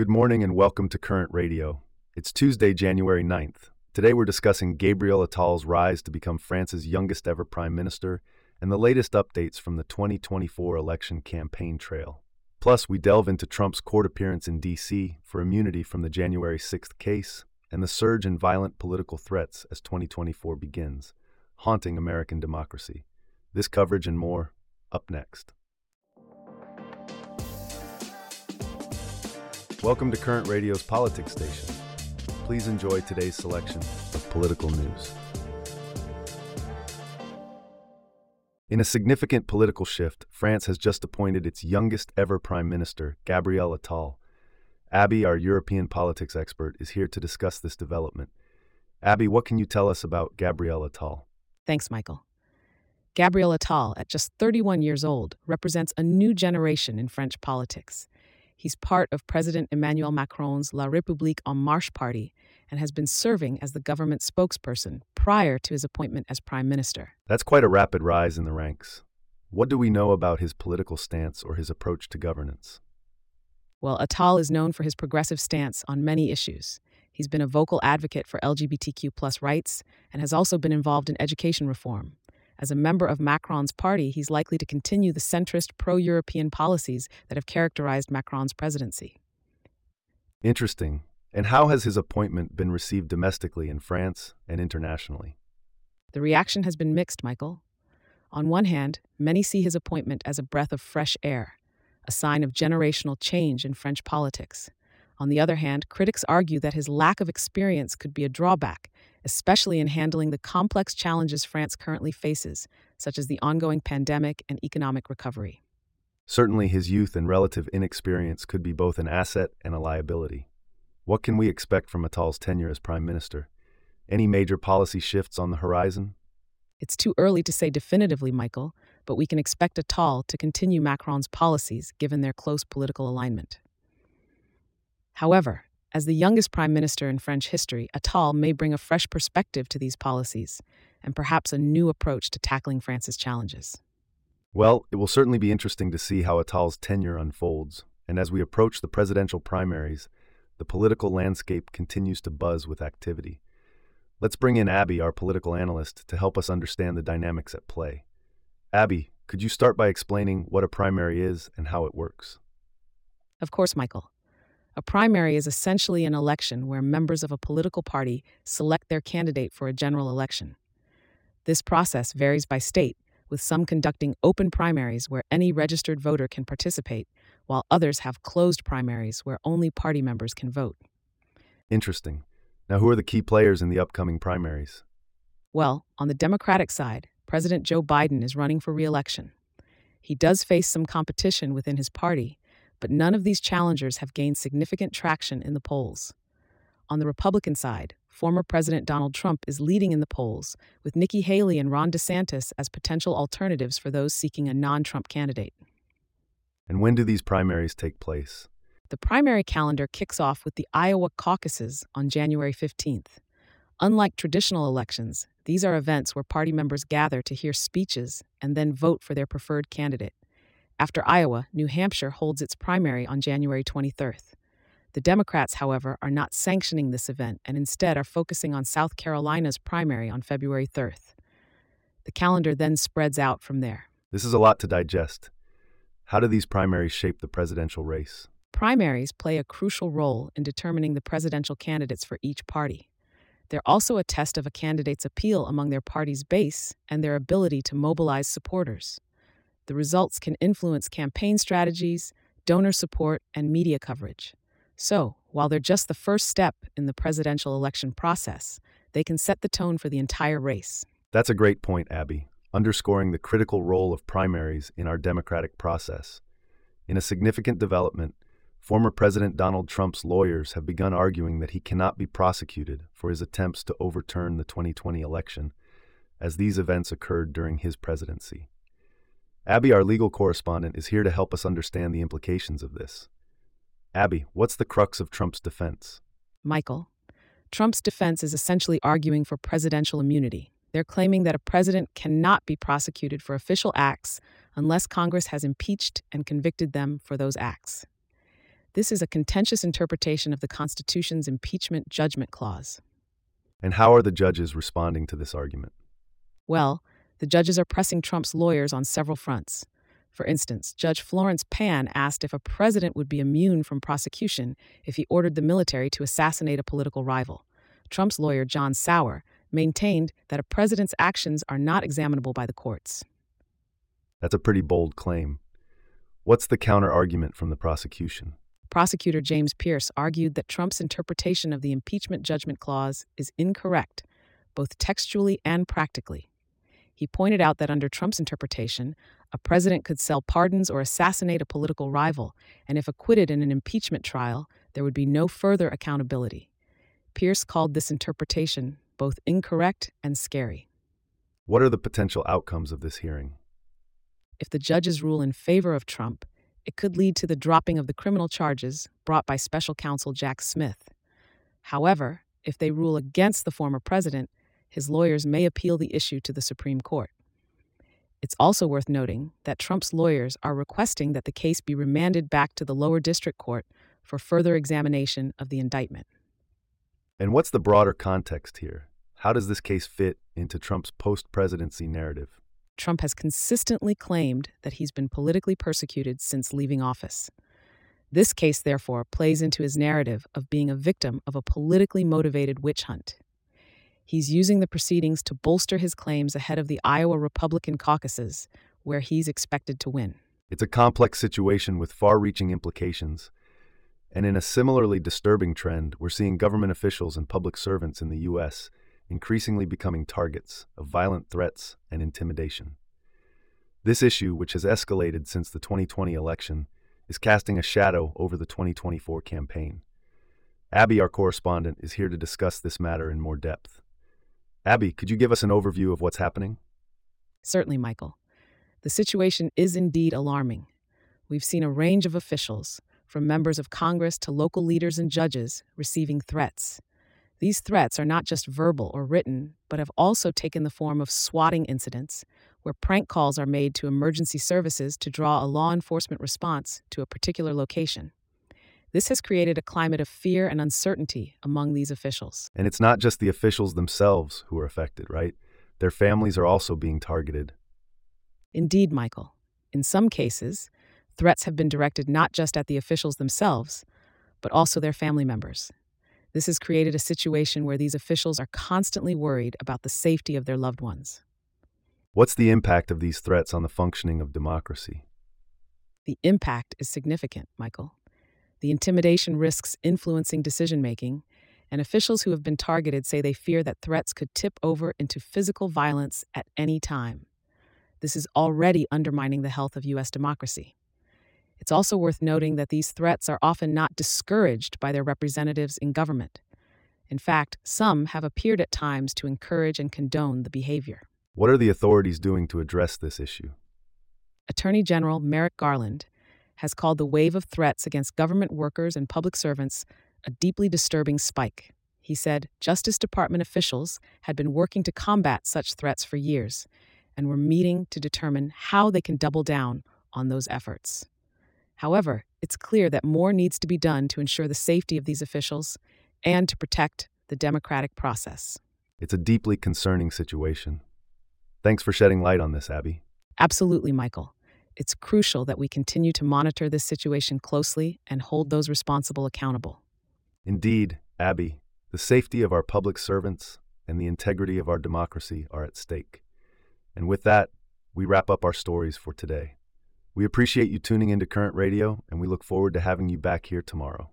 Good morning and welcome to Current Radio. It's Tuesday, January 9th. Today we're discussing Gabriel Attal's rise to become France's youngest ever prime minister and the latest updates from the 2024 election campaign trail. Plus, we delve into Trump's court appearance in D.C. for immunity from the January 6th case and the surge in violent political threats as 2024 begins, haunting American democracy. This coverage and more up next. Welcome to Current Radio's Politics Station. Please enjoy today's selection of political news. In a significant political shift, France has just appointed its youngest ever prime minister, Gabriel Attal. Abby, our European politics expert, is here to discuss this development. Abby, what can you tell us about Gabriel Attal? Thanks, Michael. Gabriel Attal, at just 31 years old, represents a new generation in French politics. He's part of President Emmanuel Macron's La République En Marche party and has been serving as the government spokesperson prior to his appointment as prime minister. That's quite a rapid rise in the ranks. What do we know about his political stance or his approach to governance? Well, Attal is known for his progressive stance on many issues. He's been a vocal advocate for LGBTQ plus rights and has also been involved in education reform. As a member of Macron's party, he's likely to continue the centrist pro European policies that have characterized Macron's presidency. Interesting. And how has his appointment been received domestically in France and internationally? The reaction has been mixed, Michael. On one hand, many see his appointment as a breath of fresh air, a sign of generational change in French politics. On the other hand, critics argue that his lack of experience could be a drawback, especially in handling the complex challenges France currently faces, such as the ongoing pandemic and economic recovery. Certainly, his youth and relative inexperience could be both an asset and a liability. What can we expect from Attal's tenure as Prime Minister? Any major policy shifts on the horizon? It's too early to say definitively, Michael, but we can expect Attal to continue Macron's policies given their close political alignment. However, as the youngest prime minister in French history, Attal may bring a fresh perspective to these policies and perhaps a new approach to tackling France's challenges. Well, it will certainly be interesting to see how Attal's tenure unfolds, and as we approach the presidential primaries, the political landscape continues to buzz with activity. Let's bring in Abby, our political analyst, to help us understand the dynamics at play. Abby, could you start by explaining what a primary is and how it works? Of course, Michael. A primary is essentially an election where members of a political party select their candidate for a general election. This process varies by state, with some conducting open primaries where any registered voter can participate, while others have closed primaries where only party members can vote. Interesting. Now, who are the key players in the upcoming primaries? Well, on the Democratic side, President Joe Biden is running for re election. He does face some competition within his party, but none of these challengers have gained significant traction in the polls. On the Republican side, former President Donald Trump is leading in the polls, with Nikki Haley and Ron DeSantis as potential alternatives for those seeking a non Trump candidate. And when do these primaries take place? The primary calendar kicks off with the Iowa caucuses on January 15th. Unlike traditional elections, these are events where party members gather to hear speeches and then vote for their preferred candidate. After Iowa, New Hampshire holds its primary on January 23rd. The Democrats, however, are not sanctioning this event and instead are focusing on South Carolina's primary on February 3rd. The calendar then spreads out from there. This is a lot to digest. How do these primaries shape the presidential race? Primaries play a crucial role in determining the presidential candidates for each party. They're also a test of a candidate's appeal among their party's base and their ability to mobilize supporters. The results can influence campaign strategies, donor support, and media coverage. So, while they're just the first step in the presidential election process, they can set the tone for the entire race. That's a great point, Abby, underscoring the critical role of primaries in our democratic process. In a significant development, former President Donald Trump's lawyers have begun arguing that he cannot be prosecuted for his attempts to overturn the 2020 election, as these events occurred during his presidency. Abby, our legal correspondent, is here to help us understand the implications of this. Abby, what's the crux of Trump's defense? Michael, Trump's defense is essentially arguing for presidential immunity. They're claiming that a president cannot be prosecuted for official acts unless Congress has impeached and convicted them for those acts. This is a contentious interpretation of the Constitution's impeachment judgment clause. And how are the judges responding to this argument? Well, the judges are pressing Trump's lawyers on several fronts. For instance, Judge Florence Pan asked if a president would be immune from prosecution if he ordered the military to assassinate a political rival. Trump's lawyer, John Sauer, maintained that a president's actions are not examinable by the courts. That's a pretty bold claim. What's the counter argument from the prosecution? Prosecutor James Pearce argued that Trump's interpretation of the impeachment judgment clause is incorrect, both textually and practically. He pointed out that under Trump's interpretation, a president could sell pardons or assassinate a political rival, and if acquitted in an impeachment trial, there would be no further accountability. Pearce called this interpretation both incorrect and scary. What are the potential outcomes of this hearing? If the judges rule in favor of Trump, it could lead to the dropping of the criminal charges brought by special counsel Jack Smith. However, if they rule against the former president, his lawyers may appeal the issue to the Supreme Court. It's also worth noting that Trump's lawyers are requesting that the case be remanded back to the lower district court for further examination of the indictment. And what's the broader context here? How does this case fit into Trump's post presidency narrative? Trump has consistently claimed that he's been politically persecuted since leaving office. This case, therefore, plays into his narrative of being a victim of a politically motivated witch hunt. He's using the proceedings to bolster his claims ahead of the Iowa Republican caucuses, where he's expected to win. It's a complex situation with far reaching implications. And in a similarly disturbing trend, we're seeing government officials and public servants in the U.S increasingly becoming targets of violent threats and intimidation. This issue, which has escalated since the 2020 election, is casting a shadow over the 2024 campaign. Abby, our correspondent, is here to discuss this matter in more depth. Abby, could you give us an overview of what's happening? Certainly, Michael. The situation is indeed alarming. We've seen a range of officials, from members of Congress to local leaders and judges, receiving threats. These threats are not just verbal or written, but have also taken the form of swatting incidents, where prank calls are made to emergency services to draw a law enforcement response to a particular location. This has created a climate of fear and uncertainty among these officials. And it's not just the officials themselves who are affected, right? Their families are also being targeted. Indeed, Michael. In some cases, threats have been directed not just at the officials themselves, but also their family members this has created a situation where these officials are constantly worried about the safety of their loved ones. What's the impact of these threats on the functioning of democracy? The impact is significant, Michael. The intimidation risks influencing decision making, and officials who have been targeted say they fear that threats could tip over into physical violence at any time. This is already undermining the health of U.S. democracy. It's also worth noting that these threats are often not discouraged by their representatives in government. In fact, some have appeared at times to encourage and condone the behavior. What are the authorities doing to address this issue? Attorney General Merrick Garland has called the wave of threats against government workers and public servants a deeply disturbing spike. He said Justice Department officials had been working to combat such threats for years and were meeting to determine how they can double down on those efforts. However, it's clear that more needs to be done to ensure the safety of these officials and to protect the democratic process. It's a deeply concerning situation. Thanks for shedding light on this, Abby. Absolutely, Michael. It's crucial that we continue to monitor this situation closely and hold those responsible accountable. Indeed, Abby, the safety of our public servants and the integrity of our democracy are at stake. And with that, we wrap up our stories for today. We appreciate you tuning into Current Radio, and we look forward to having you back here tomorrow.